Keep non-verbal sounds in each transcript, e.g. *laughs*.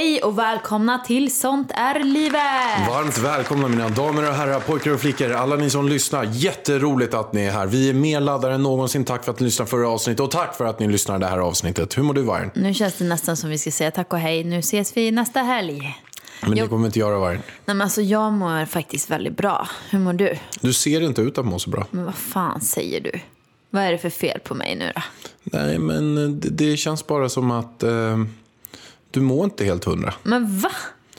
Hej och välkomna till Sånt är livet! Varmt välkomna mina damer och herrar, pojkar och flickor, alla ni som lyssnar. Jätteroligt att ni är här. Vi är mer laddade än någonsin. Tack för att ni lyssnade förra avsnittet och tack för att ni lyssnar det här avsnittet. Hur mår du Vargen? Nu känns det nästan som vi ska säga tack och hej. Nu ses vi nästa helg. Men det Jo. kommer vi inte göra Vargen. Nej men alltså jag mår faktiskt väldigt bra. Hur mår du? Du ser inte ut att må så bra. Men vad fan säger du? Vad är det för fel på mig nu då? Nej, men det, det känns bara som att eh, du mår inte helt hundra. Men va?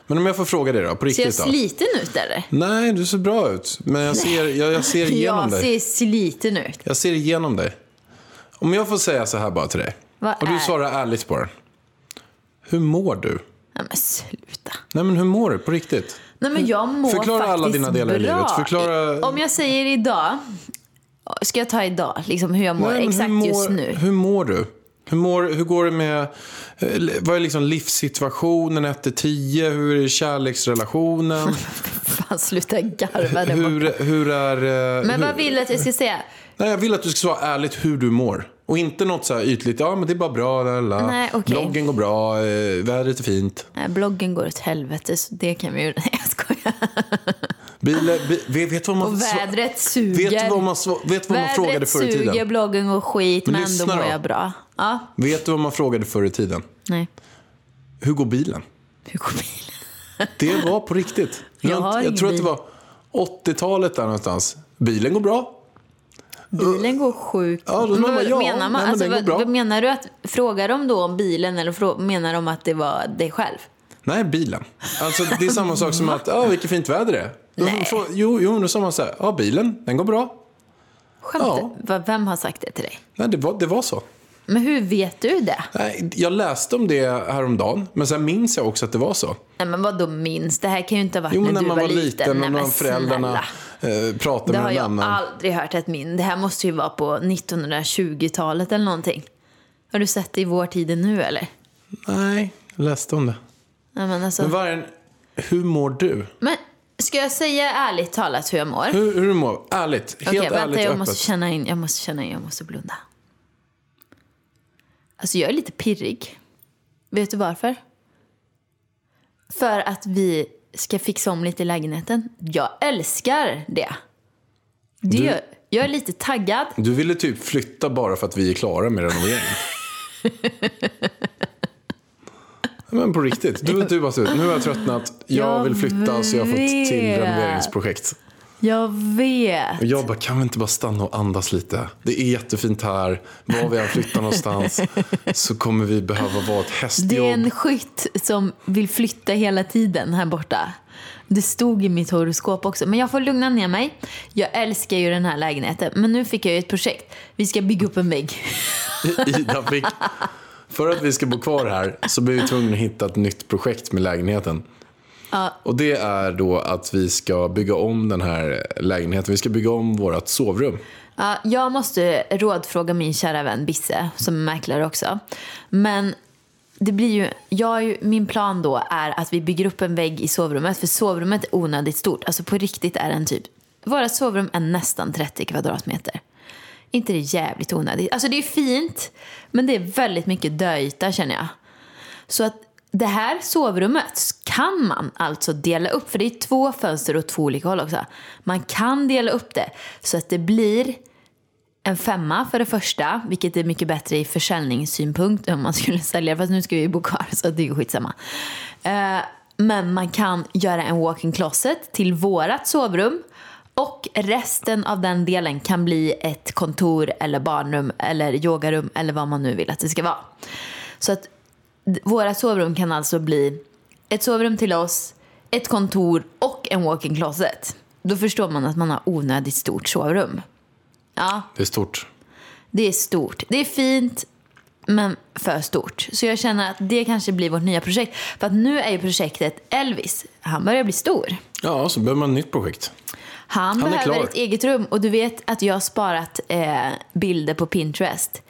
Men om jag får fråga dig då, på Ser jag riktigt då? sliten ut eller? Nej, du ser bra ut. Men jag ser, jag, jag ser *laughs* igenom jag dig. ser sliten ut. Jag ser igenom dig. Om jag får säga så här bara till dig. Vad och du är- svarar ärligt på den. Hur mår du? Nej men sluta. Nej men hur mår du på riktigt? Nej men jag mår Förklara faktiskt alla dina delar i bra. livet. Förklara- Om jag säger idag. Ska jag ta idag? Liksom hur jag mår Nej, exakt mår, just nu? Hur mår du? Hur, mår, hur går det med, eh, vad är liksom livssituationen 1 till 10? Hur är kärleksrelationen? *laughs* Fan sluta garva där hur, hur är... eh, Men hur, vad vill du att jag ska säga? Nej, jag vill att du ska svara ärligt hur du mår. Och inte något så här ytligt, ja men det är bara bra, lala. Nej, okej. bloggen går bra, eh, vädret är fint. Nej, bloggen går åt helvete, så det kan vi ju... *laughs* Nej, jag skojar. Bilen, bi, vet vad man... Och vädret suger. Vet vad man, vet vad man frågade Vädret förr i suger, tiden? bloggen går skit, Men lyssna då mår jag bra. Ja, Vet du vad man frågade förr i tiden? nej. Hur går bilen? Hur går bilen? *laughs* Det var på riktigt. Jag Runt- har jag tror att det bil. var 80-talet där någonstans. Bilen går bra. Bilen går sjukt. Ja, då man bara, ja, menar man? nej, men alltså, vad menar du att, frågar de då om bilen eller frå, menar de att det var dig själv? Nej, bilen. Alltså, det är samma sak som att, ja, vilket fint väder det är. Då Jo, jo, då sa man så här, ja, bilen, den går bra. Skämt, Ja. Vem har sagt det till dig? Nej, det var, det var så. Men hur vet du det? Nej, jag läste om det häromdagen, men sen minns jag också att det var så. Nej, men vad då minst? Det här kan ju inte ha varit Jo, när när du man var, var liten Nej, och men när föräldrarna eh, pratade Det med har en jag annan. aldrig hört ett min. Det här måste ju vara på 1920-talet eller någonting. Har du sett det i vår tid nu eller? Nej, jag läste om det. Nej, men alltså. Men Vargen, hur mår du? Men ska jag säga ärligt talat hur jag mår? Hur, hur du mår? Ärligt. Helt Okej, ärligt vänta, jag öppet. måste känna in, jag måste känna in, jag måste blunda. Alltså jag är lite pirrig. Vet du varför? För att vi ska fixa om lite i lägenheten. Jag älskar det. det Du- gör, jag är lite taggad. Du ville typ flytta bara för att vi är klara med renoveringen. *laughs* Men på riktigt, du, du bara nu har jag tröttnat, jag, Jag vill flytta så jag har fått till vet. renoveringsprojekt. Jag vet. Och jag bara, kan vi inte bara stanna och andas lite? Det är jättefint här, var vi än flyttar någonstans *laughs* så kommer vi behöva vara ett Det hästjobb. är en skytt som vill flytta hela tiden här borta. Det stod i mitt horoskop också. Men jag får lugna ner mig. Jag älskar ju den här lägenheten. Men nu fick jag ju ett projekt. Vi ska bygga upp en vägg. Ida fick, *laughs* för att vi ska bo kvar här så blir vi tvungna att hitta ett nytt projekt med lägenheten. Och det är då att vi ska bygga om den här lägenheten. Vi ska bygga om vårt sovrum. Ja, jag måste rådfråga min kära vän Bisse, som är mäklare också. Men det blir ju, jag, min plan då är att vi bygger upp en vägg i sovrummet. För sovrummet är onödigt stort. Alltså på riktigt är den typ, våra sovrum är nästan 30 kvadratmeter inte det jävligt onödigt? Alltså det är fint, men det är väldigt mycket döyta känner jag. Så att det här sovrummet kan man alltså dela upp, för det är två fönster åt två olika håll också. Man kan dela upp det så att det blir en femma för det första, vilket är mycket bättre i försäljningssynpunkt om man skulle *laughs* sälja, fast nu ska vi bo kvar så det är skitsamma. Eh, men man kan göra en walk-in closet till vårat sovrum och resten av den delen kan bli ett kontor eller barnrum eller yogarum eller vad man nu vill att det ska vara. Så att våra sovrum kan alltså bli ett sovrum till oss, ett kontor och en walk-in closet. Då förstår man att man har onödigt stort sovrum. Ja, Det är stort. det är stort. Det är fint, men för stort. Så jag känner att det kanske blir vårt nya projekt. För att nu är ju projektet Elvis, han börjar bli stor. Ja, så behöver man ett nytt projekt. Han, är behöver klar. ett eget rum och du vet att jag har sparat eh, bilder på Pinterest.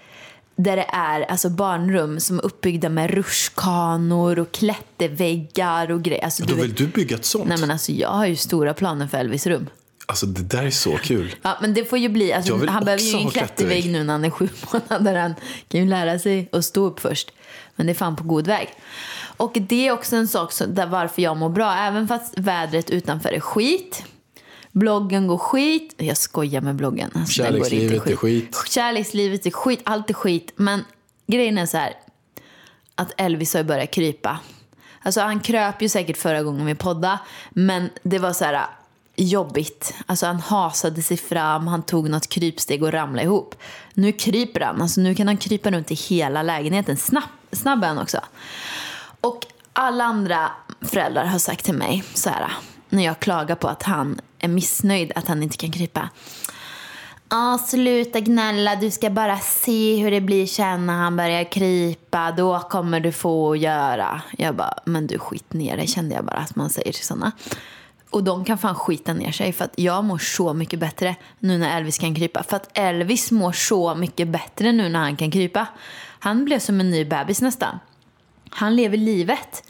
Där det är alltså barnrum som är uppbyggda med rutschkanor och klätterväggar och grejer. Alltså, Då vill vet, du bygga ett sånt? nej men alltså jag har ju stora planer för Elvis rum. Alltså det där är så kul. Ja, men det får ju bli, alltså, han behöver ju ingen klättervägg nu när han är sju månader. Han kan ju lära sig att stå upp först. Men det är fan på god väg. Och det är också en sak som, där varför jag mår bra. Även fast vädret utanför är skit. Bloggen går skit. Jag skojar med bloggen. Alltså, Kärlekslivet är skit. Kärlekslivet är skit. Allt är skit. Men grejen är så här. Att Elvis har börjat krypa. Alltså han kröp ju säkert förra gången vi poddade. Men det var så här jobbigt. Alltså han hasade sig fram, han tog något krypsteg och ramlade ihop. Nu kryper han, alltså nu kan han krypa runt i hela lägenheten. Snabb, snabb är han också. Och alla andra föräldrar har sagt till mig så här, när jag klagar på att han är missnöjd att han inte kan krypa. Ja, sluta gnälla. Du ska bara se hur det blir sen när han börjar krypa. Då kommer du få göra. Jag bara, men du skit ner dig kände jag bara att man säger till sådana. Och de kan fan skita ner sig för att jag mår så mycket bättre nu när Elvis kan krypa. För att Elvis mår så mycket bättre nu när han kan krypa. Han blev som en ny bebis nästan. Han lever livet.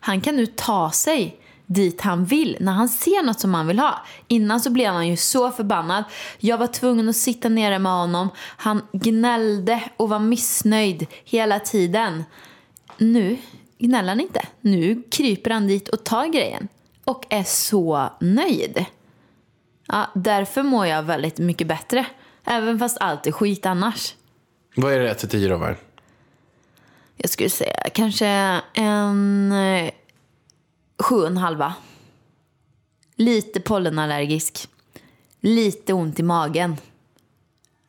Han kan nu ta sig dit han vill när han ser något som han vill ha. Innan så blev han ju så förbannad. Jag var tvungen att sitta nere med honom. Han gnällde och var missnöjd hela tiden. Nu gnäller han inte. Nu kryper han dit och tar grejen. Och är så nöjd. Ja, därför mår jag väldigt mycket bättre. Även fast allt är skit annars. Vad är det 1 till 10 då? Jag skulle säga kanske en eh, sju och en halva. Lite pollenallergisk. Lite ont i magen.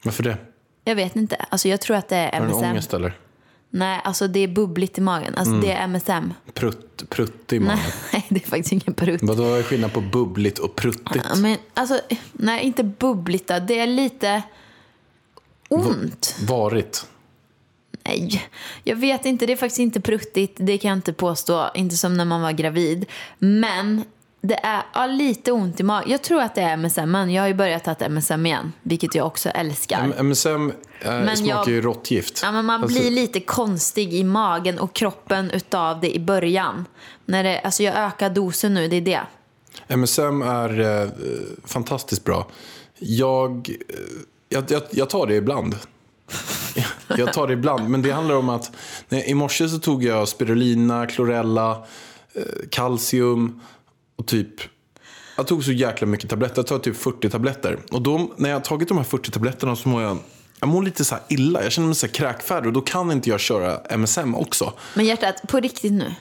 Varför det? Jag vet inte. Alltså jag tror att det är Har du MSM. ångest eller? Nej, alltså det är bubbligt i magen. Alltså det är MSM. Prutt, prutt i magen. *laughs* Nej, det är faktiskt ingen prutt. Vadå är skillnad på bubbligt och pruttigt? Ja, Men alltså, nej inte bubbligt då. Det är lite ont. Varit. Nej, jag vet inte. Det är faktiskt inte pruttigt. Det kan jag inte påstå. Inte som när man var gravid. Men det är ja, lite ont i magen. Jag tror att det är MSM. Jag har ju börjat ta MSM igen. Vilket jag också älskar. M- MSM äh, Men smakar jag- ju råttgift. Ja, men man Alltså, blir lite konstig i magen och kroppen utav det i början. När det, alltså jag ökar dosen nu, det är det. MSM är eh, fantastiskt bra. Jag, eh, jag, jag, jag tar det ibland. *laughs* jag tar det ibland, men det handlar om att nej, i morse så tog jag spirulina, klorella, eh, kalcium och typ jag tog så jäkla mycket tabletter. Jag tar typ 40 tabletter. Och då, när jag har tagit de här 40 tabletterna så mår jag, jag mår lite så här illa. Jag känner mig så här kräkfärdig och då kan inte jag köra MSM också. Men hjärtat, på riktigt nu.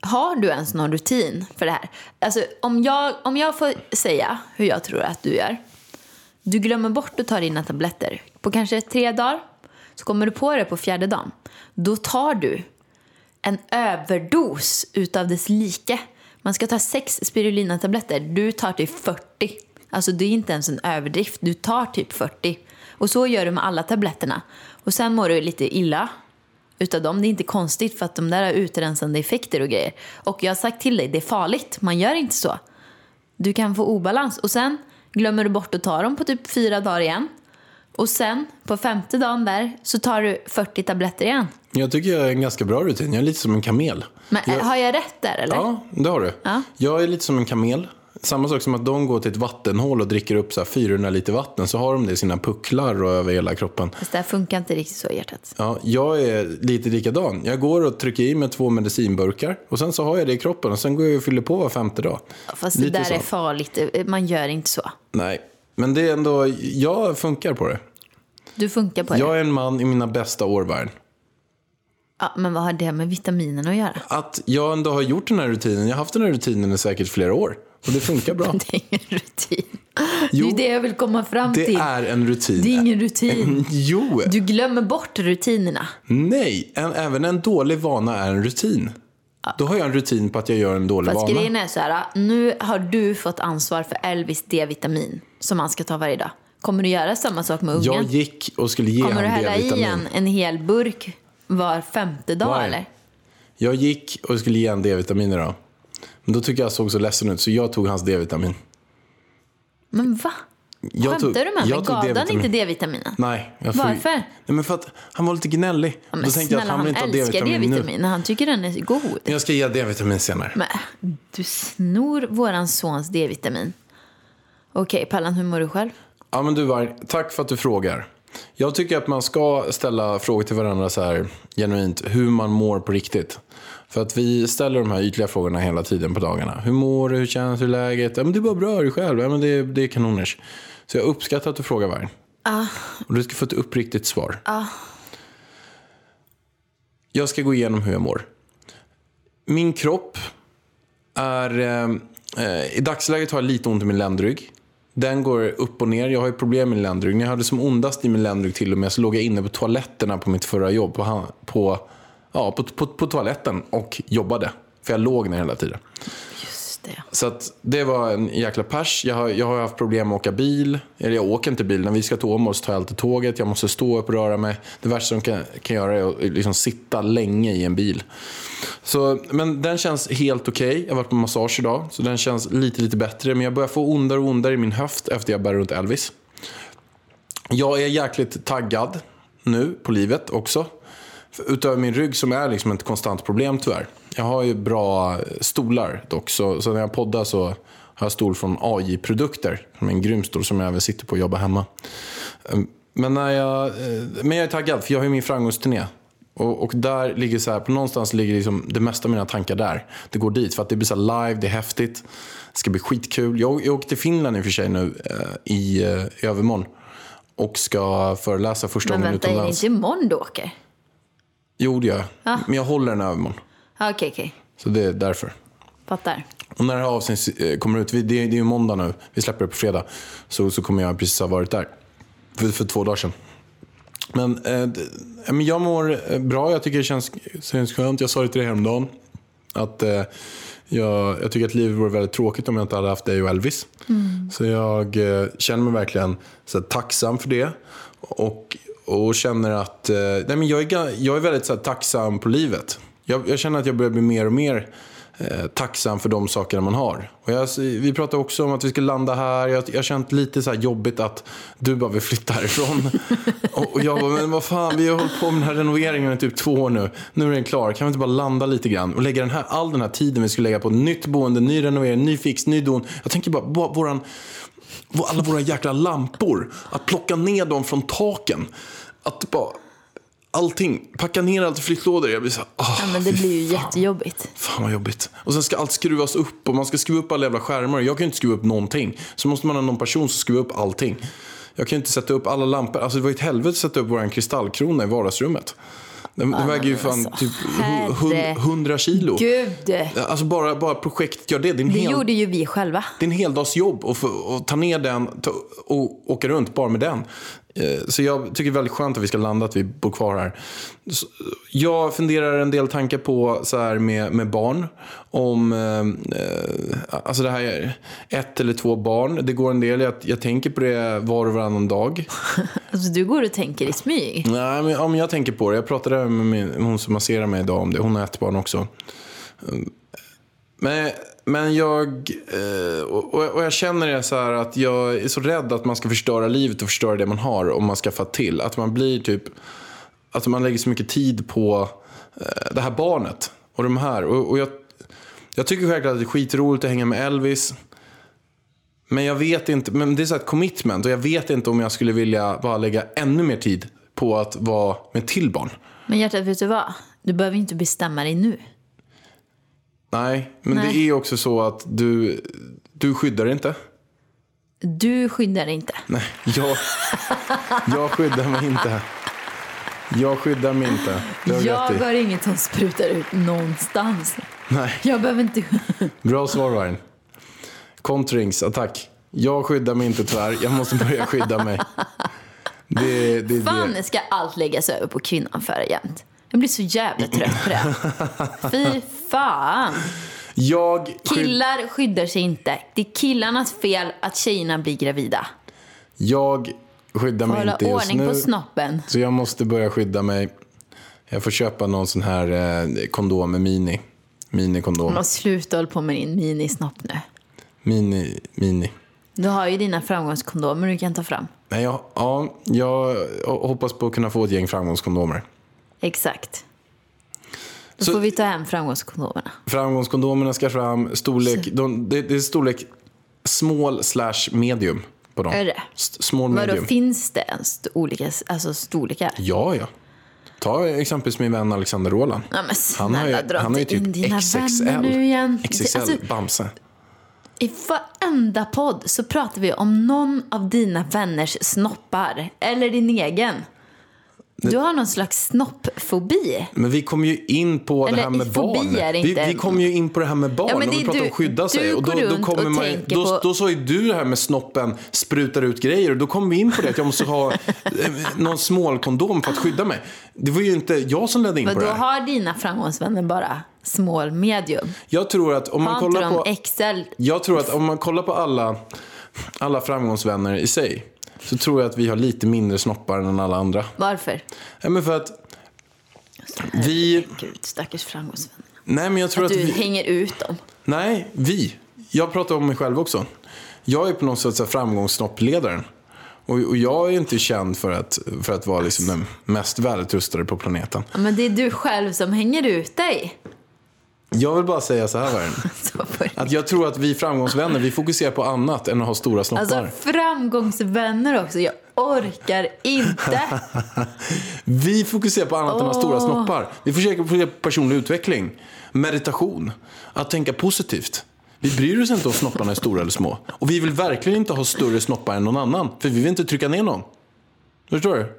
Har du ens någon rutin för det här? Alltså, om jag, om jag får säga hur jag tror att du gör. Du glömmer bort att ta dina tabletter på kanske tre dagar. Så kommer du på det på fjärde dagen. Då tar du en överdos utav dess like. Man ska ta sex spirulinatabletter. Du tar typ 40. Alltså det är inte ens en överdrift. Du tar typ 40. Och så gör du med alla tabletterna. Och sen mår du lite illa utav dem. Det är inte konstigt för att de där har utrensande effekter och grejer. Och jag har sagt till dig, det är farligt. Man gör inte så. Du kan få obalans. Och sen glömmer du bort att ta dem på typ fyra dagar igen. Och sen på femte dagen där så tar du 40 tabletter igen. Jag tycker jag är en ganska bra rutin. Jag är lite som en kamel. Men jag, har jag rätt där eller? Ja, det har du. Ja. Jag är lite som en kamel. Samma sak som att de går till ett vattenhål och dricker upp så här 400 liter vatten. Så har de det i sina pucklar och över hela kroppen. Fast det här funkar inte riktigt så i hjärtat. Ja, jag är lite likadan. Jag går och trycker i mig två medicinburkar. Och sen så har jag det i kroppen. Och sen går jag och fyller på var femte dag. Fast det Lite där så. är farligt. Man gör inte så. Nej, men det är ändå... Jag funkar på det. Du funkar på det. Jag är en man i mina bästa år. Ja, men vad har det med vitaminerna att göra? Att jag ändå har gjort den här rutinen. Jag har haft den här rutinen i säkert flera år. Och det funkar bra. *laughs* Det är ingen rutin. Jo, det är det jag vill komma fram Det till. är en rutin. Det är ingen rutin. *laughs* Jo, Du glömmer bort rutinerna. nej. En, även en dålig vana är en rutin. Då har jag en rutin på att jag gör en dålig Fast vana. grejen är så här, nu har du fått ansvar för Elvis D-vitamin som han ska ta varje dag. Kommer du göra samma sak med ungen? Jag gick och skulle ge Kommer du hälla i en, en hel burk var femte dag Varje. eller? Jag gick och skulle ge honom D-vitamin idag. Men då tycker jag såg så ledsen ut så jag tog hans D-vitamin. Men va? Jag Skämtar tog- du med mig? jag Gav han inte D-vitaminen? Nej. Jag Varför? Nej, men för att han var lite gnällig. Ja, men då tänkte jag att snälla, han vill inte ha D-vitamin. D-vitamin. Han tycker den är god. Jag ska ge D-vitamin senare. Men du snor våran sons D-vitamin. Okej, Pallan, hur mår du själv? Ja men du Varg, tack för att du frågar. Jag tycker att man ska ställa frågor till varandra så här genuint, hur man mår på riktigt. För att vi ställer de här ytliga frågorna hela tiden på dagarna. Hur mår du? Hur känns det? Hur läget? Ja men det är bara bra, hur själv? Ja men det, det är kanoners. Så jag uppskattar att du frågar Varg. Och du ska få ett uppriktigt svar. Jag ska gå igenom hur jag mår. Min kropp är... Eh, eh, I dagsläget har jag lite ont i min ländrygg. Den går upp och ner. Jag har ju problem med ländrygg. När jag hade som ondast i min ländrygg till och med så låg jag inne på toaletterna på mitt förra jobb. På, på, ja, på, på, på toaletten och jobbade. För jag låg ner hela tiden. Det. Så att det var en jäkla pers. Jag har, jag har haft problem med att åka bil. Eller jag åker inte bil. När vi ska till Åmål så tar jag alltid tåget. Jag måste stå upp och röra mig. Det värsta som kan, kan göra är att liksom sitta länge i en bil. Så, men den känns helt okej. Jag har varit på massage idag. Så den känns lite, lite bättre. Men jag börjar få ondare och ondare i min höft efter jag bär runt Elvis. Jag är jäkligt taggad nu på livet också. Utöver min rygg som är liksom ett konstant problem tyvärr. Jag har ju bra stolar dock. Så, så när jag poddar så har jag stol från AJ-produkter. Som är en grym stol som jag även sitter på och jobbar hemma. Ehm, Men, när jag, eh, men jag är taggad för jag har ju min framgångsturné. Och, och där ligger så här, på någonstans ligger liksom det mesta av mina tankar där. Det går dit för att det blir så live, det är häftigt. Det ska bli skitkul. Jag, jag åker till Finland i och för sig nu eh, i, eh, övermorgon. Och ska föreläsa första Men gången vänta, är det utomlands. inte imorgon du åker? Jo, det gör jag. Men jag håller den övermorgon. Okej, okej. Så det är därför. Fattar. Och när det här avsnittet eh, kommer ut, det är, det är ju måndag nu, vi släpper det på fredag. Så, så kommer jag precis ha varit där. För, för två dagar sedan. Men, eh, men jag mår eh, bra, jag tycker det känns, känns skönt. Jag sa det till dig häromdagen. Att eh, jag, jag tycker att livet vore väldigt tråkigt om jag inte hade haft dig och Elvis. Så jag eh, känner mig verkligen så här, tacksam för det. Och, och känner att eh, nej, men jag, är, jag är väldigt så här, tacksam på livet. Jag, jag känner att jag börjar bli mer och mer eh, tacksam för de sakerna man har. Och jag, vi pratade också om att vi ska landa här. Jag, har känt lite så här jobbigt att du bara vill flytta härifrån. *laughs* och, och jag bara, men vad fan, vi har hållit på med den här renoveringen i typ två år nu. Nu är den klar. Kan vi inte bara landa lite grann och lägga den här, all den här tiden vi skulle lägga på nytt boende, ny renovering, ny fix, ny don. Jag tänker bara, bara våran, vår- alla våra jäkla lampor. Att plocka ner dem från taken. Att bara, allting, packa ner allt i flyttlådor. Jag blir så här, ah, Ja, men det blir ju fan. jättejobbigt. Fan vad jobbigt. Och sen ska allt skruvas upp och man ska skruva upp alla jävla skärmar. Jag kan ju inte skruva upp någonting. Så måste man ha någon person som skruvar upp allting. Jag kan ju inte sätta upp alla lampor. Alltså det var ju ett helvete att sätta upp vår kristallkrona i vardagsrummet. Den, den väger ju fan alltså, typ hu- hun- herre- 100 kilo. Gud! Alltså bara, bara projektet gör det. Det Det hel, gjorde ju vi själva. det är en heldagsjobb att ta ner den och åka runt bara med den. Eh, Så jag tycker det är väldigt skönt att vi ska landa, att vi bor kvar här. Jag funderar en del tankar på så här med, med barn. Om eh, eh, alltså det här är ett eller två barn. Det går en del, jag, jag tänker på det var och varannan dag. *laughs* Alltså, du går och tänker i smyg. Nej, men, ja, men jag tänker på det. Jag pratade med min, hon som masserar mig idag om det. Hon har ett barn också. Mm. Men, men jag, eh, och, jag känner det så här att jag är så rädd att man ska förstöra livet och förstöra det man har om man skaffar till. Att man blir typ, att man lägger så mycket tid på eh, det här barnet och de här. Och, jag, jag tycker självklart att det är skitroligt att hänga med Elvis. Men jag vet inte, men det är så här ett commitment och jag vet inte om jag skulle vilja bara lägga ännu mer tid på att vara med ett till barn. Men hjärtat, vet du vad? Du behöver inte bestämma dig nu. Nej, men Nej. det är också så att du, du skyddar inte. Du skyddar inte. Nej, jag, jag skyddar mig inte. Jag skyddar mig inte. Har Jag har inget som sprutar ut någonstans. Nej, Jag behöver inte... bra svar Vargen. Contrings, attack. Jag skyddar mig inte tyvärr. Jag måste börja skydda mig. Det, det, Fan det. ska allt läggas över på kvinnan för jämt. Jag blir så jävla trött på det. Fy fan. Jag, Killar skyddar sig inte. Det är killarnas fel att tjejerna blir gravida. Jag skyddar mig Hålla inte just ordning nu. på snoppen. Så jag måste börja skydda mig. Jag får köpa någon sån här eh, kondom med mini. Minikondom. Men sluta hålla på med din minisnopp nu. Mini, mini. Du har ju dina framgångskondomer du kan ta fram. Nej, jag, ja, jag hoppas på att kunna få ett gäng framgångskondomer. Exakt. Då Så- får vi ta hem framgångskondomerna. Framgångskondomerna ska fram. Storlek, de, det, det är storlek small slash medium på dem. Är det? Small Vadå, medium. finns det ens olika alltså storlekar? Ja, ja. Ta exempelvis min vän Alexander Roland. Ja, men Han har ju, snälla, dra han har ju typ in dina XXL. nu igen. XXL Alltså, Bamse. I varenda podd så pratar vi om någon av dina vänners snoppar. Eller din egen. Du har någon slags snoppfobi. Men vi kom ju in på Eller det här med barn. Vi, vi kom ju in på det här med barn. Ja, och vi pratade om du- att skydda sig. Och då, då, kommer och man, då, på- då sa ju du det här med snoppen sprutar ut grejer. Och då kom vi in på det att jag måste ha eh, någon smålkondom för att skydda mig. Det var ju inte jag som ledde in Men på då det här. har dina framgångsvänner bara small medium. Jag tror att om man Har kollar på... XL? Jag tror att om man kollar på alla, alla framgångsvänner i sig så tror jag att vi har lite mindre snoppar än alla andra. Varför? Ja, men för att vi... Gud, stackars framgångsvänner. Nej, men jag tror Att att, du vi... hänger ut dem. Nej, vi. Jag pratar om mig själv också. Jag är på något sätt framgångssnoppledaren. Och, och jag är inte känd för att, för att vara liksom den mest välutrustade på planeten. Ja, men det är du själv som hänger ut dig. Jag vill bara säga så här, Varen. *laughs* Att jag tror att vi framgångsvänner, vi fokuserar på annat än att ha stora snoppar. Alltså framgångsvänner också. Jag orkar inte. *laughs* Vi fokuserar på annat än att ha stora snoppar. Vi försöker fokusera på personlig utveckling, meditation, att tänka positivt. Vi bryr oss inte om snopparna är stora eller små. Och vi vill verkligen inte ha större snoppar än någon annan, för vi vill inte trycka ner någon. Förstår du?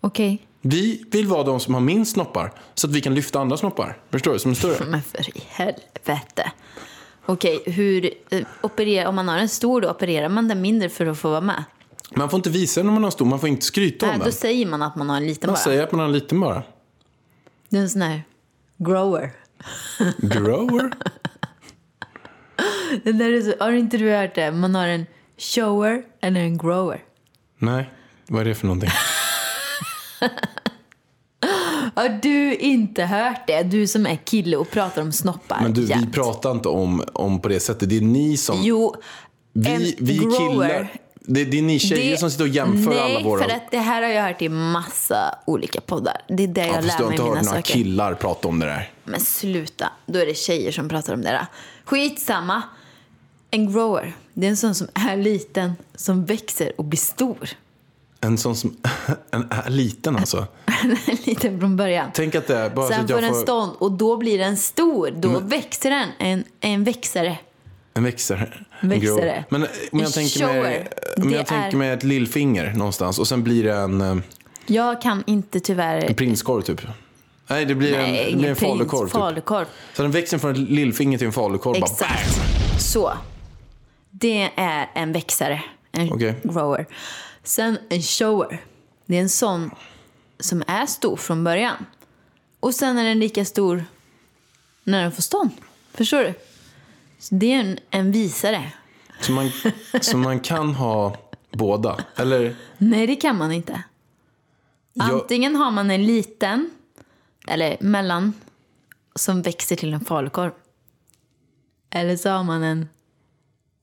Okej, Vi vill vara de som har minst snoppar, så att vi kan lyfta andra snoppar. Förstår du? Som är större. *laughs* men för i helvete. Okej, hur eh, opererar, om man har en stor då opererar man den mindre för att få vara med? Man får inte visa den när man har stor, man får inte skryta om Nej, då den. säger man att man har en liten Man bara. säger att man har en liten bara. Det är en sån här grower. *laughs* Grower? Det där är så, har inte du hört det? Man har en shower eller en grower. Nej, vad är det för någonting? *laughs* Har du inte hört det? Du som är kille och pratar om snoppar Men du, vi jämt. pratar inte om, om på det sättet. Det är ni som... Jo, Vi, vi grower. killar, det, det är ni tjejer som sitter och jämför nej, alla våra... för att det här har jag hört i massa olika poddar. Det är där ja, jag fast du lär har mig inte mina hört några saker. killar prata om det där. Men sluta, då är det tjejer som pratar om det där. Skitsamma. En grower, det är en sån som är liten, som växer och blir stor. En sån som *laughs* en är liten alltså. *laughs* liten från början. Tänk att det är bara så Sen att får den får stånd och då blir den stor. Då växer den. En, en växare. en växare. En Växare. Men eh, om En jag tänker mig, om jag tänker är- mig ett lillfinger någonstans och sen blir det en, eh, Jag kan inte tyvärr... en prinskorv typ. Nej, det blir en, Nej, det blir en falukorv typ. falukorv. Så den växer från ett lillfinger till en falukorv. Exakt. Så. Det är en växare. En Okej. grower. Sen en shower. Det är en sån som är stor från början. Och sen är den lika stor när den får stånd. Förstår du? Så det är en, en visare. så, man, så man kan ha båda. Eller, Nej, det kan man inte. Antingen har man en liten, eller mellan, som växer till en falukorv. Eller så har man en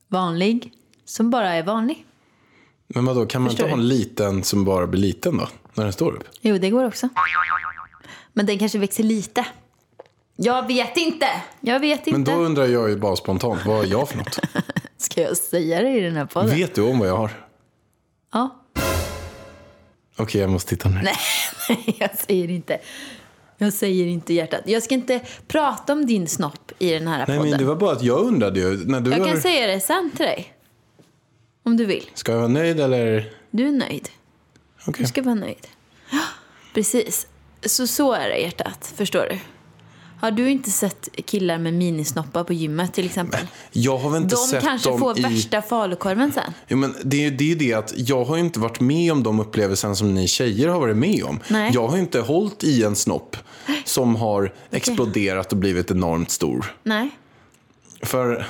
vanlig, som bara är vanlig. Men vadå, kan man Förstår inte ha en liten som bara blir liten då? När den står upp? Jo, det går också. Men den kanske växer lite. Jag vet inte. Jag vet Men inte. då undrar jag ju bara spontant, vad är jag för något? *laughs* Ska jag säga det i den här podden? Vet du om vad jag har? Ja. Okej, jag måste titta nu. Nej, *laughs* nej, jag säger inte. Jag säger inte hjärtat. Jag ska inte prata om din snopp i den här Nej, podden. men det var bara att jag undrade ju. När du Jag har... kan säga det sen till dig. Om du vill. Ska jag vara nöjd eller? Du är nöjd. Okej. Du ska vara nöjd. Ja, Precis. Så så är det hjärtat. Förstår du? Har du inte sett killar med minisnoppar på gymmet till exempel? Jag har väl inte De sett kanske dem får i... värsta falukorven sen. Jo, men det, är ju- det är det att jag har inte varit med om de upplevelserna som ni tjejer har varit med om. Nej. Jag har inte hållit i en snopp som har exploderat och blivit enormt stor. Nej. För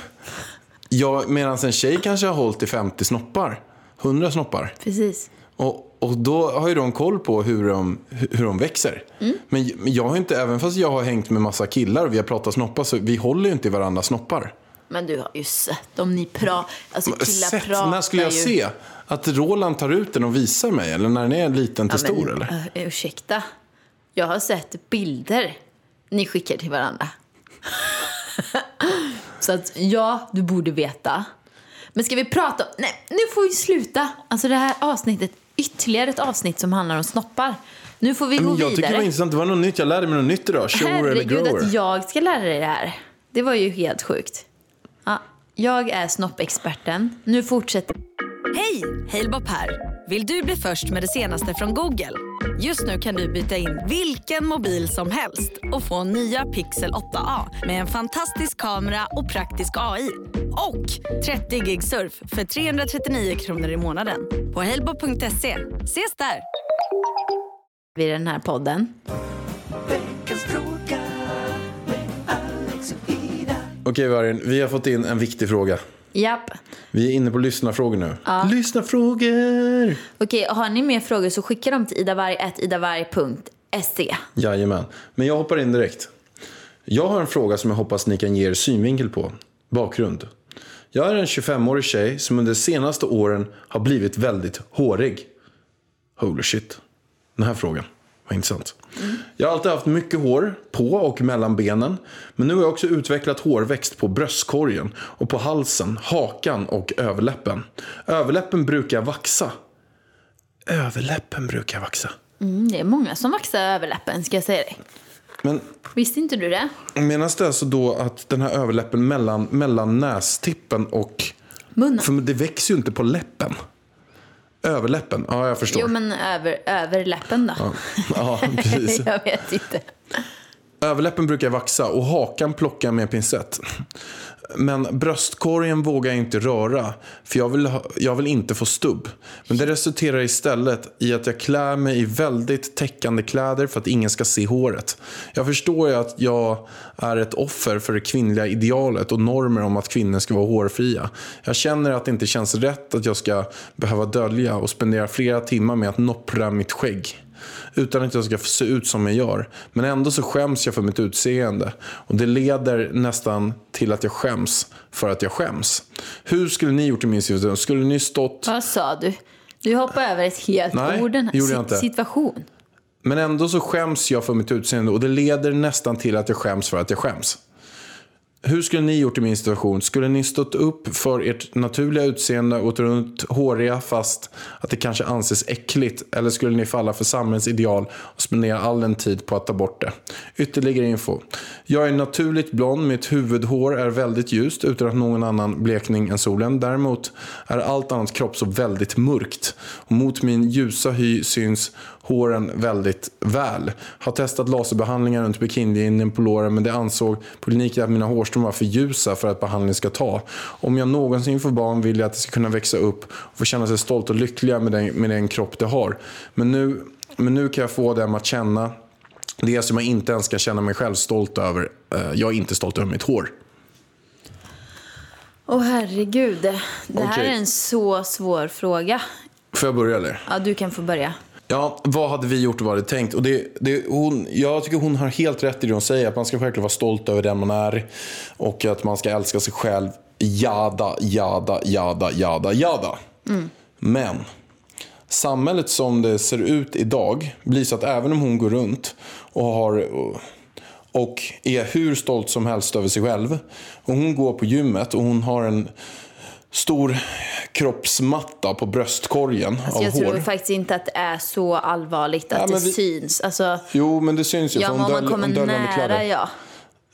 jag, medan en tjej kanske har hållit i 50 snoppar. hundra snoppar. Precis. Och, och då har ju de koll på hur de, hur de växer. Mm. Men jag har inte, även fast jag har hängt med massa killar och vi har pratat snoppar, så vi håller ju inte i varandras snoppar. Men du har ju sett om ni pratar. Alltså killar Sett, pratar när skulle jag ju. se? Att Roland tar ut den och visar mig? Eller när den är liten till Ja, men, stor? Eller? ö, ursäkta. Jag har sett bilder ni skickar till varandra. *laughs* Så att ja, du borde veta. Men ska vi prata om... Nej, nu får vi sluta. Alltså det här avsnittet, ytterligare ett avsnitt som handlar om snoppar. Nu får vi gå Men jag tycker det vidare. var intressant. Det var något nytt. Jag lärde mig något nytt idag. Shower eller Herregud grower. att jag ska lära dig det här. Det var ju helt sjukt. Ja, jag är snoppexperten. Nu fortsätter Hej! Halebop här. Vill du bli först med det senaste från Google? Just nu kan du byta in vilken mobil som helst och få nya Pixel 8A med en fantastisk kamera och praktisk AI. Och 30 gig surf för 339 kronor i månaden på halebop.se. Ses där! vi i den här podden. Okej, Vargen. Vi har fått in en viktig fråga. Japp. Vi är inne på lyssnarfrågor nu. Lyssnarfrågor! Okej, har ni mer frågor så skicka dem till idavarg.idavarg.se. Jajamän. Men jag hoppar in direkt. Jag har en fråga som jag hoppas ni kan ge er synvinkel på. Bakgrund. Jag är en 25-årig tjej som under de senaste åren har blivit väldigt hårig. Holy shit. Den här frågan var intressant. Jag har alltid haft mycket hår på och mellan benen. Men nu har jag också utvecklat hårväxt på bröstkorgen och på halsen, hakan och överläppen. Överläppen brukar vaxa. Överläppen brukar vaxa. Mm, det är många som vaxar överläppen ska jag säga dig. Men Visste inte du det? Menas det alltså då att den här överläppen mellan, mellan nästippen och... Munnen. För det växer ju inte på läppen. Överläppen, ja jag förstår. Jo, men över, överläppen då? Ja, *laughs* precis. jag vet inte. Överläppen brukar vaxa och hakan plockar med pincett. Men bröstkorgen vågar jag inte röra för jag vill, ha, jag vill inte få stubb. Men det resulterar istället i att jag klär mig i väldigt täckande kläder för att ingen ska se håret. Jag förstår ju att jag är ett offer för det kvinnliga idealet och normer om att kvinnor ska vara hårfria. Jag känner att det inte känns rätt att jag ska behöva dölja och spendera flera timmar med att noppra mitt skägg utan att jag ska se ut som jag gör. Men ändå så skäms jag för mitt utseende. Och det leder nästan till att jag skäms för att jag skäms. Hur skulle ni gjort i min situation? Skulle ni stått... Vad sa du? Du hoppar över ett helt Nej, ord, den här gjorde jag inte. situation. Men ändå så skäms jag för mitt utseende och det leder nästan till att jag skäms för att jag skäms. Hur skulle ni gjort i min situation? Skulle ni stått upp för ert naturliga utseende och runt håriga fast att det kanske anses äckligt? Eller skulle ni falla för samhällets ideal och spendera all den tid på att ta bort det? Ytterligare info. Jag är naturligt blond, mitt huvudhår är väldigt ljust utan att någon annan blekning än solen. Däremot är allt annat kropp så väldigt mörkt. Och mot min ljusa hy syns håren väldigt väl. Har testat laserbehandlingar runt bikinilinjen på låren men det ansåg på kliniken att mina hårstrån var för ljusa för att behandlingen ska ta. Om jag någonsin får barn vill jag att det ska kunna växa upp och få känna sig stolt och lyckliga med den, med den kropp det har. Men nu, men nu kan jag få dem att känna det som jag inte ens kan känna mig själv stolt över. Eh, Jag är inte stolt över mitt hår. Åh herregud, det här Okej. är en så svår fråga. Får jag börja eller? Ja, du kan få börja. Ja, vad hade vi gjort och vad hade tänkt? Och det, det, hon, jag tycker hon har helt rätt i det hon säger. Att man ska självklart vara stolt över den man är. Och att man ska älska sig själv. Jada, jada, jada, jada, jada. Men samhället som det ser ut idag blir så att även om hon går runt och har och är hur stolt som helst över sig själv. Och hon går på gymmet och hon har en stor kroppsmatta på bröstkorgen Alltså, av jag hår. tror faktiskt inte att det är så allvarligt att Ja, det vi- syns. Alltså, Jo, men det syns ju. ja, för hon döljer- kommer hon döljer nära, kläder. ja.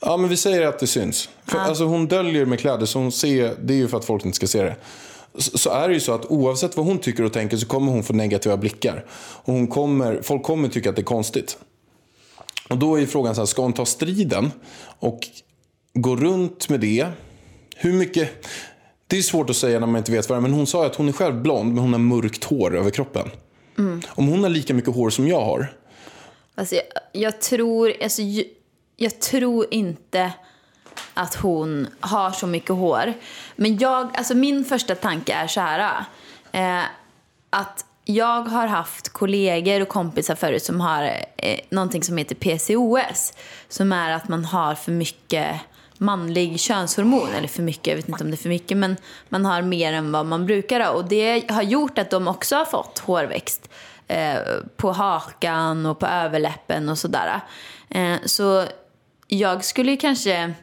Ja, men vi säger att det syns. För, alltså, hon döljer med kläder, så hon ser, det är ju för att folk inte ska se det. Så, så är det ju så att oavsett vad hon tycker och tänker så kommer hon få negativa blickar. Och hon kommer, folk kommer tycka att det är konstigt. Och då är ju frågan så här, ska hon ta striden och gå runt med det? Hur mycket... Det är svårt att säga när man inte vet vad det är, men hon sa ju att hon är själv blond, men hon har mörkt hår över kroppen. Om hon har lika mycket hår som jag har, Alltså, jag, jag, tror, alltså, jag, jag tror inte att hon har så mycket hår. Men jag, alltså, min första tanke är så här. Eh, att jag har haft kollegor och kompisar förut som har eh, någonting som heter PCOS. Som är att man har för mycket manlig könshormon. Eller för mycket, jag vet inte om det är för mycket. Men man har mer än vad man brukar ha. Och det har gjort att de också har fått hårväxt. Eh, på hakan och på överläppen och sådär. Eh, så jag skulle ju kanske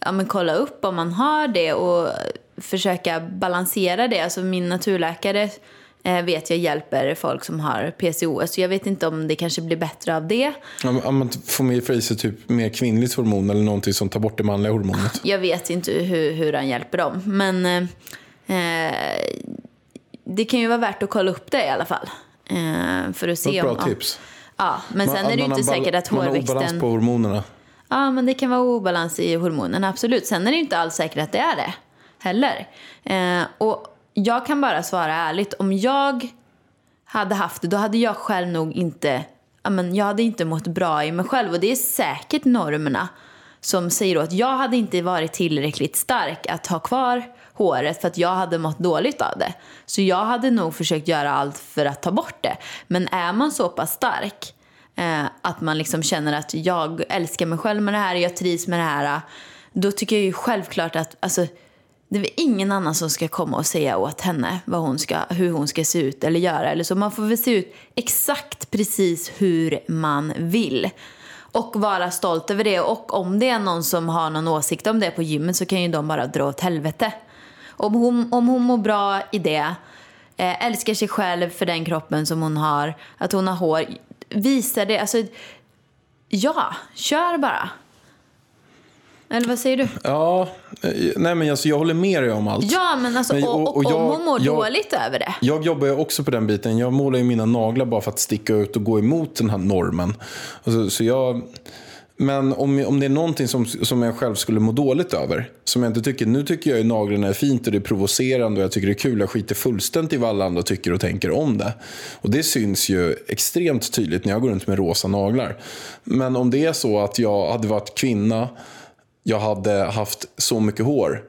ja, men kolla upp om man har det och försöka balansera det. Alltså min naturläkare eh, vet jag hjälper folk som har PCOS. Så jag vet inte om det kanske blir bättre av det. Om om man får med för i sig typ mer kvinnligt hormon eller någonting som tar bort det manliga hormonet. Jag vet inte hur, hur han hjälper dem. Men eh, eh, det kan ju vara värt att kolla upp det i alla fall. Eh, för att se bra om... tips. Ja, men sen är det ju Man inte säkert att Man har obalans hårväxten... på hormonerna. Ja, men det kan vara obalans i hormonerna, absolut. Sen är det inte alls säkert att det är det heller. Eh, och jag kan bara svara ärligt. Om jag hade haft det, då hade jag själv nog inte... Amen, jag hade inte mått bra i mig själv. Och det är säkert normerna som säger att jag hade inte varit tillräckligt stark att ha kvar håret för att jag hade mått dåligt av det. Så jag hade nog försökt göra allt för att ta bort det. Men är man så pass stark eh, att man liksom känner att jag älskar mig själv med det här, jag trivs med det här. Då tycker jag ju självklart att alltså, det är väl ingen annan som ska komma och säga åt henne vad hon ska, hur hon ska se ut eller göra. Eller så. Man får väl se ut exakt precis hur man vill. Och vara stolt över det. Och om det är någon som har någon åsikt om det på gymmet så kan ju de bara dra åt helvete. Om hon, om hon mår bra i det, eh, älskar sig själv för den kroppen som hon har, att hon har hår, visa det. Alltså, ja, kör bara. Eller vad säger du? Ja, eh, nej men alltså jag håller med dig om allt. Ja, men alltså, Men- och, och, och jag- om hon mår jag- dåligt över det. Jag jobbar ju också på den biten. Jag målar ju mina naglar bara för att sticka ut och gå emot den här normen. Alltså, så jag, men om, om det är någonting som, som jag själv skulle må dåligt över, som jag inte tycker, nu tycker jag ju naglarna är fint och det är provocerande och jag tycker det är kul. Jag skiter fullständigt i vad alla andra tycker och tänker om det. Och det syns ju extremt tydligt när jag går runt med rosa naglar. Men om det är så att jag hade varit kvinna, jag hade haft så mycket hår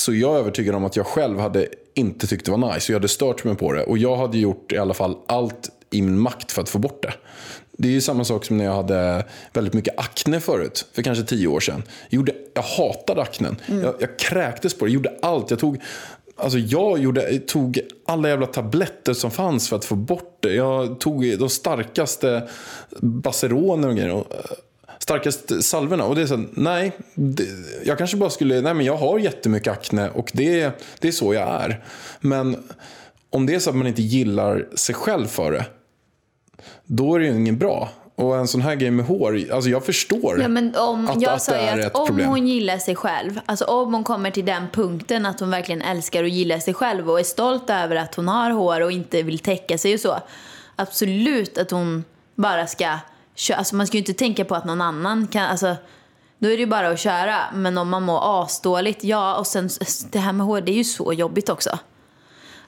så jag är övertygad om att jag själv hade inte tyckt det var nice. Jag hade stört mig på det. Och jag hade gjort i alla fall allt i min makt för att få bort det. Det är ju samma sak som när jag hade väldigt mycket akne förut. För kanske tio år sedan. Jag, gjorde, jag hatade aknen. Jag, jag kräktes på det. Jag gjorde allt. Jag tog, alltså jag gjorde, tog alla jävla tabletter som fanns för att få bort det. Jag tog de starkaste Baseroner och grejer. Starkaste salvorna. Och det är så, nej, det, jag kanske bara skulle, nej men jag har jättemycket akne och det, det är så jag är. Men om det är så att man inte gillar sig själv för det, då är det ju ingen bra. Och en sån här grej med hår, alltså jag förstår Ja, men om, att, jag att det är att ett om problem. hon gillar sig själv, alltså om hon kommer till den punkten att hon verkligen älskar och gillar sig själv och är stolt över att hon har hår och inte vill täcka sig och så. Absolut att hon bara ska köra. Alltså man ska ju inte tänka på att någon annan kan, alltså då är det ju bara att köra. Men om man mår asdåligt, ja och sen det här med hår, det är ju så jobbigt också.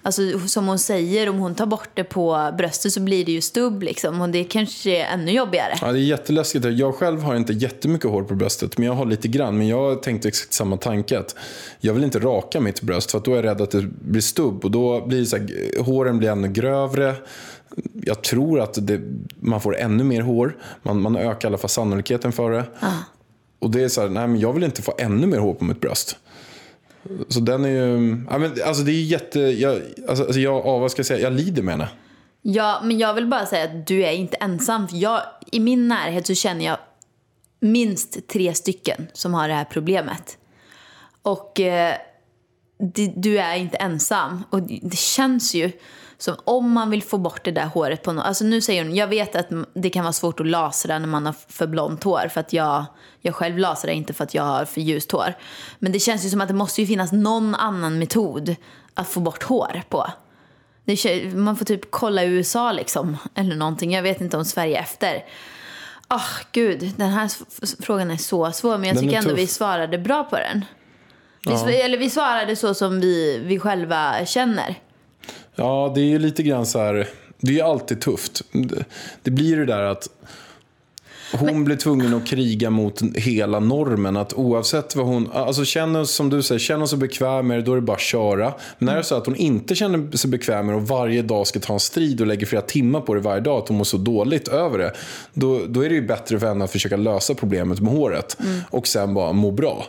Alltså som hon säger, om hon tar bort det på bröstet så blir det ju stubb liksom. Och det kanske är ännu jobbigare. Ja, det är jätteläskigt. Jag själv har inte jättemycket hår på bröstet, men jag har lite grann. Men jag tänkte exakt samma tanke. Att jag vill inte raka mitt bröst, för att då är jag rädd att det blir stubb. Och då blir så här, håren blir ännu grövre. Jag tror att det, man får ännu mer hår. Man, man ökar i alla fall sannolikheten för det. Och det är så här, nej men jag vill inte få ännu mer hår på mitt bröst. Så den är ju, ja, men, alltså det är jätte, jag, alltså, alltså jag, ja, vad ska jag säga, jag lider med henne. Ja, men jag vill bara säga att du är inte ensam. Jag, I min närhet så känner jag minst tre stycken som har det här problemet. Och eh, det, du är inte ensam. Och det, det känns ju som om man vill få bort det där håret på något. Alltså nu säger hon, jag vet att det kan vara svårt att lasra när man har för blont hår. För att jag, jag själv lasrar inte för att jag har för ljust hår. Men det känns ju som att det måste ju finnas någon annan metod att få bort hår på. Det man får typ kolla i USA liksom, eller någonting. Jag vet inte om Sverige efter. Ah, gud, den här frågan är så svår, men jag Den tycker ändå tuff. vi svarade bra på den. Vi, sv- eller vi svarade så som vi, vi själva känner. Ja, det är ju lite grann så här. Det är ju alltid tufft. Det, blir det där att hon blir tvungen att kriga mot hela normen. Att oavsett vad hon, alltså känner som du säger, känner sig bekväm med det, då är det bara att köra. Men är det så att hon inte känner sig bekväm med det och varje dag ska ta en strid och lägger flera timmar på det varje dag, att hon mår så dåligt över det. Då, då är det ju bättre för henne att försöka lösa problemet med håret. Och sen bara må bra.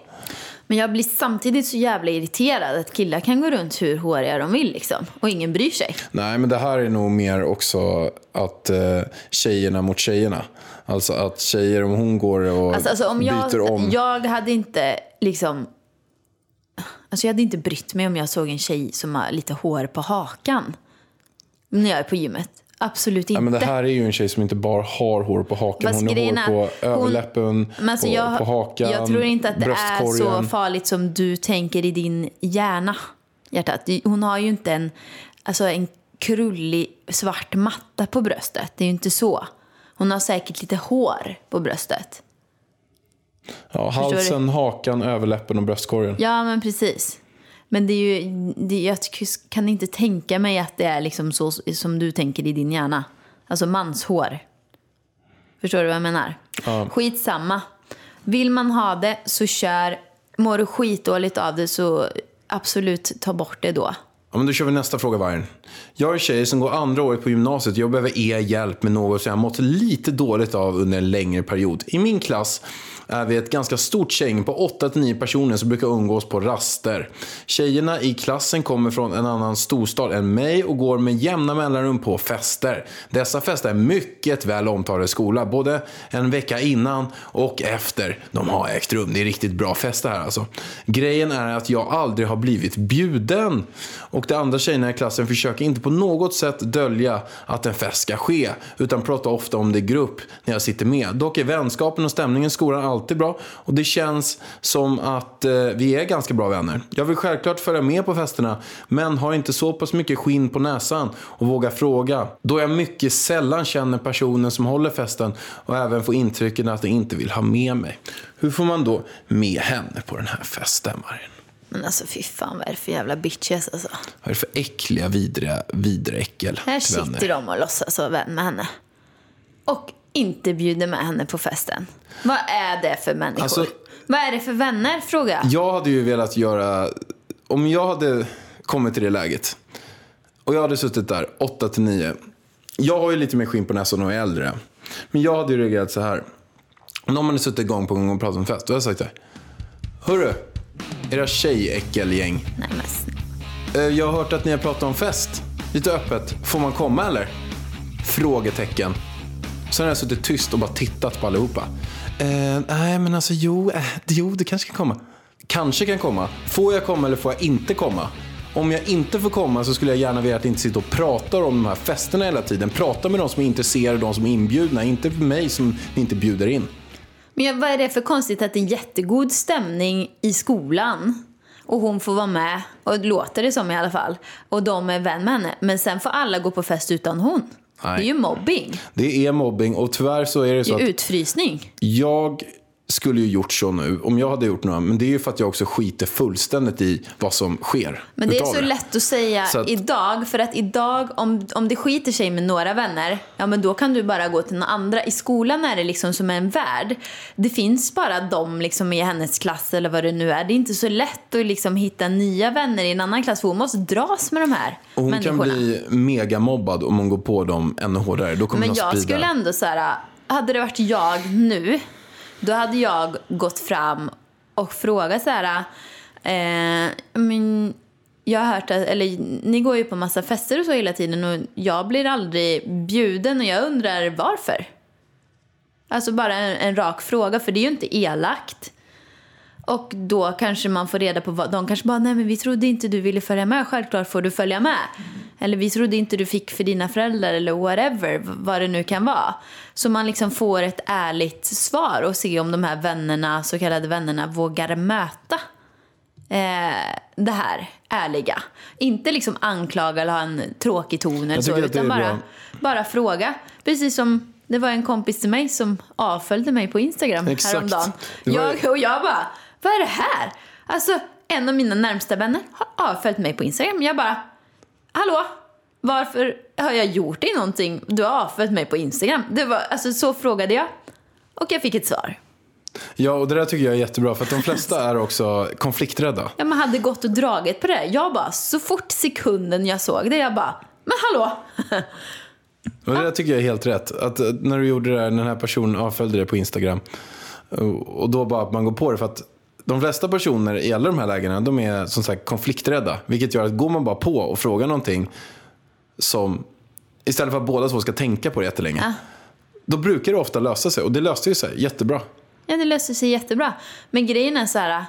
Men jag blir samtidigt så jävla irriterad att killar kan gå runt hur håriga de vill liksom. Och ingen bryr sig. Nej, men det här är nog mer också att eh, tjejerna mot tjejerna. Alltså att tjejer, om hon går och Alltså, alltså om jag, byter om. jag hade inte liksom... Alltså jag hade inte brytt mig om jag såg en tjej som har lite hår på hakan. När jag är på gymmet. Absolut inte. Ja, men det här är ju en tjej som inte bara har hår på hakan. Fast hon har hår på hon- överläppen, Men alltså på, jag, på hakan, jag tror inte att det är så farligt som du tänker i din hjärna. Hjärtat. Hon har ju inte en, alltså en krullig svart matta på bröstet. Det är ju inte så. Hon har säkert lite hår på bröstet. Ja, halsen, hakan, överläppen och bröstkorgen. Ja, men precis. Men det är ju, det, jag kan inte tänka mig att det är liksom så som du tänker i din hjärna. Alltså manshår. Förstår du vad jag menar? Ja. Skitsamma. Vill man ha det så kör. Mår du skitdåligt av det så absolut ta bort det då. Ja, men då kör vi nästa fråga, Vargen. Jag är en tjej som går andra året på gymnasiet. Jag behöver er hjälp med något som jag mått lite dåligt av under en längre period. I min klass är vi ett ganska stort gäng på 8-9 personer som brukar umgås på raster. Tjejerna i klassen kommer från en annan storstad än mig och går med jämna mellanrum på fester. Dessa fester är mycket väl omtalade i skolan, både en vecka innan och efter de har ägt rum. Det är riktigt bra fester här alltså. Grejen är att jag aldrig har blivit bjuden. Och och de andra tjejerna i klassen försöker inte på något sätt dölja att en fest ska ske, utan pratar ofta om det i grupp när jag sitter med. Dock är vänskapen och stämningen i skolan alltid bra och det känns som att eh, vi är ganska bra vänner. Jag vill självklart följa med på festerna, men har inte så pass mycket skinn på näsan och vågar fråga. Då jag mycket sällan känner personen som håller festen och även får intrycket att de inte vill ha med mig. Hur får man då med henne på den här festen, Marin? Men alltså fy fan vad är det för jävla bitches alltså. Vad är det för äckliga, vidriga, vidriga äckel Här vänner? sitter de och låtsas vara vän med henne. Och inte bjuder med henne på festen. Vad är det för människor? Alltså- vad är det för vänner? Fråga. Jag hade ju velat göra... Om jag hade kommit till det läget och jag hade suttit där 8 till 9. Jag har ju lite mer skinn på näsan och är äldre. Men jag hade ju reagerat så här. Om någon hade suttit gång på gång och pratat om fest, då hade jag sagt så här. Hörru, era tjejäckelgäng. Nej, men snälla. Eh, Jag har hört att ni har pratat om fest. Lite öppet. Får man komma eller? Frågetecken. Sen har jag suttit tyst och bara tittat på allihopa. Eh, nej, men alltså jo, eh, jo, det kanske kan komma. Kanske kan komma. Får jag komma eller får jag inte komma? Om jag inte får komma så skulle jag gärna vilja att ni inte sitter och pratar om de här festerna hela tiden. Prata med de som är intresserade, de som är inbjudna. Inte för mig som ni inte bjuder in. Men jag- vad är det för konstigt att det är jättegod stämning i skolan och hon får vara med, och det låter det som i alla fall, och de är vän med henne. Men sen får alla gå på fest utan hon. Nej. Det är ju mobbing. Det är mobbing och tyvärr så är det Det så är att utfrysning. Jag skulle ju gjort så nu, om jag hade gjort något. Men det är ju för att jag också skiter fullständigt i vad som sker. Men det är så lätt att säga att- idag, för att idag, om, om det skiter sig med några vänner, ja men då kan du bara gå till några andra. I skolan är det liksom som en värld. Det finns bara de liksom i hennes klass eller vad det nu är. Det är inte så lätt att liksom hitta nya vänner i en annan klass, för hon måste dras med de här Och hon människorna. kan bli megamobbad om hon går på dem ännu hårdare. Då kommer Men jag sprida. skulle ändå så här, hade det varit jag nu, då hade jag gått fram och frågat så här, eh, men jag har hört att, eller ni går ju på massa fester och så hela tiden och jag blir aldrig bjuden och jag undrar varför. Alltså bara en, en rak fråga, för det är ju inte elakt. Och då kanske man får reda på vad, de kanske bara, nej men vi trodde inte du ville följa med, självklart får du följa med. Eller vi trodde inte du fick för dina föräldrar eller whatever, vad det nu kan vara. Så man liksom får ett ärligt svar och se om de här vännerna, så kallade vännerna, vågar möta eh, det här ärliga. Inte liksom anklaga eller ha en tråkig ton eller så, utan bara, bra. bara fråga. Precis som det var en kompis till mig som avföljde mig på Instagram Exakt. häromdagen. Jag, och jag bara, vad är det här? Alltså, en av mina närmsta vänner har avföljt mig på Instagram. Jag bara, hallå? Varför har jag gjort dig någonting? Du har avföljt mig på Instagram. Det var, alltså, så frågade jag. Och jag fick ett svar. Ja, och det där tycker jag är jättebra för att de flesta är också konflikträdda. Ja, man hade gått och dragit på det. Jag bara, så fort sekunden jag såg det, jag bara, men hallå! *laughs* Och det där tycker jag är helt rätt. Att eh, när du gjorde det där, när den här personen avföljde det på Instagram. Och och då bara att man går på det. För att de flesta personer i alla de här lägena, de är som sagt konflikträdda. Vilket gör att går man bara på och frågar någonting som, istället för att båda två ska tänka på det jättelänge. Ja. Då brukar det ofta lösa sig. Och det löste ju sig jättebra. Ja, det löste sig jättebra. Men grejen är så här,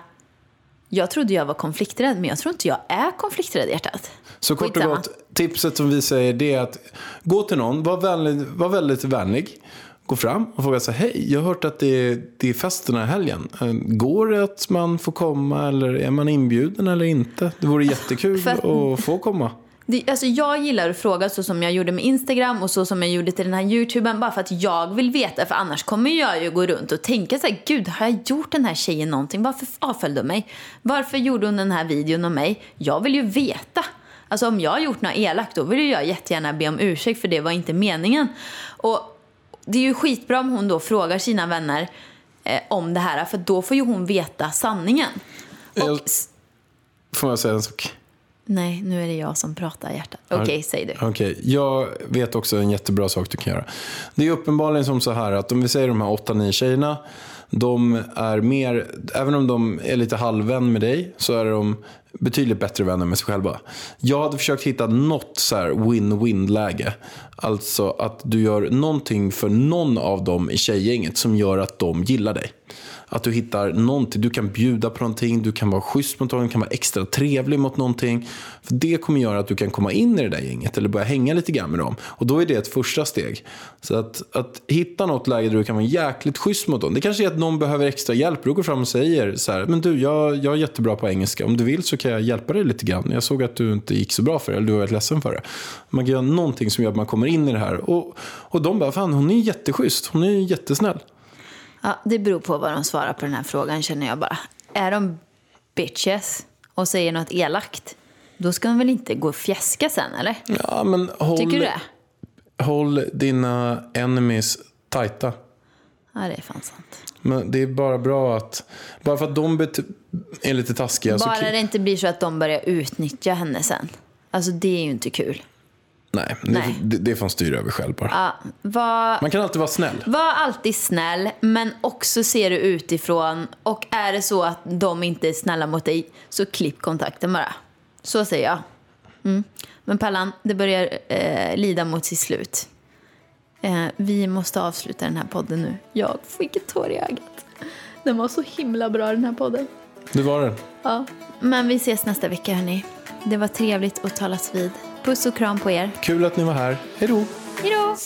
jag trodde jag var konflikträdd, men jag tror inte jag är konflikträdd i hjärtat. Så kort och gott, tipset som vi säger det är att gå till någon, var, vänlig, var väldigt vänlig. Gå fram och fråga så hej, jag har hört att det är, det är fest den här helgen. Eh, Går det att man får komma eller är man inbjuden eller inte? Det vore jättekul att få komma. Det, alltså jag gillar att fråga så som jag gjorde med Instagram och så som jag gjorde till den här YouTuben bara för att jag vill veta för annars kommer jag ju gå runt och tänka så här, gud har jag gjort den här tjejen någonting? Varför avföljde hon mig? Varför gjorde hon den här videon om mig? Jag vill ju veta. Alltså om jag har gjort något elakt då vill jag jättegärna be om ursäkt för det var inte meningen. Och det är ju skitbra om hon då frågar sina vänner eh, om det här för då får ju hon veta sanningen. Och, Jag- Får jag säga en sak? nej, nu är det jag som pratar hjärtat. Okej, säg du. Okej, jag vet också en jättebra sak du kan göra. Det är uppenbarligen som så här att om vi säger de här 8-9 tjejerna. De är mer, även om de är lite halvvän med dig så är de betydligt bättre vänner med sig själva. Jag hade försökt hitta något så här win-win läge. Alltså att du gör någonting för någon av dem i tjejgänget som gör att de gillar dig. Att du hittar någonting, du kan bjuda på någonting, du kan vara schysst mot någon, du kan vara extra trevlig mot någonting. För det kommer göra att du kan komma in i det där gänget eller börja hänga lite grann med dem. Och då är det ett första steg. Så att, att hitta något läge där du kan vara jäkligt schysst mot dem. Det kanske är att någon behöver extra hjälp. Du går fram och säger så här, men du, jag, jag är jättebra på engelska. Om du vill så kan jag hjälpa dig lite grann. Jag såg att du inte gick så bra för det, eller du var väldigt ledsen för det. Man kan göra någonting som gör att man kommer in i det här. Och, och de bara, fan hon är jätteschysst, hon är jättesnäll. Ja, det beror på vad de svarar på den här frågan känner jag bara. Är de bitches och säger något elakt, då ska de väl inte gå och fjäska sen eller? Ja, men håll, Tycker du det? håll dina enemies tajta. Ja, det är fan sant. Men det är bara bra att... Bara för att de är lite taskiga så... Bara det inte blir så att de börjar utnyttja henne sen. Alltså det är ju inte kul. Nej, det, Nej. Det, det får man styra över själv bara. Ja, var, Man kan alltid vara snäll. var alltid snäll, men också se det utifrån. Och är det så att de inte är snälla mot dig, så klipp kontakten bara. Så säger jag. Mm. Men Pallan, det börjar eh, lida mot sitt slut. Eh, vi måste avsluta den här podden nu. Jag fick ett tår i ögat. Den var så himla bra den här podden. Det var det. Ja. Men vi ses nästa vecka hörni. Det var trevligt att talas vid. Puss och kram på er. Kul att ni var här. Hej då. Hej då.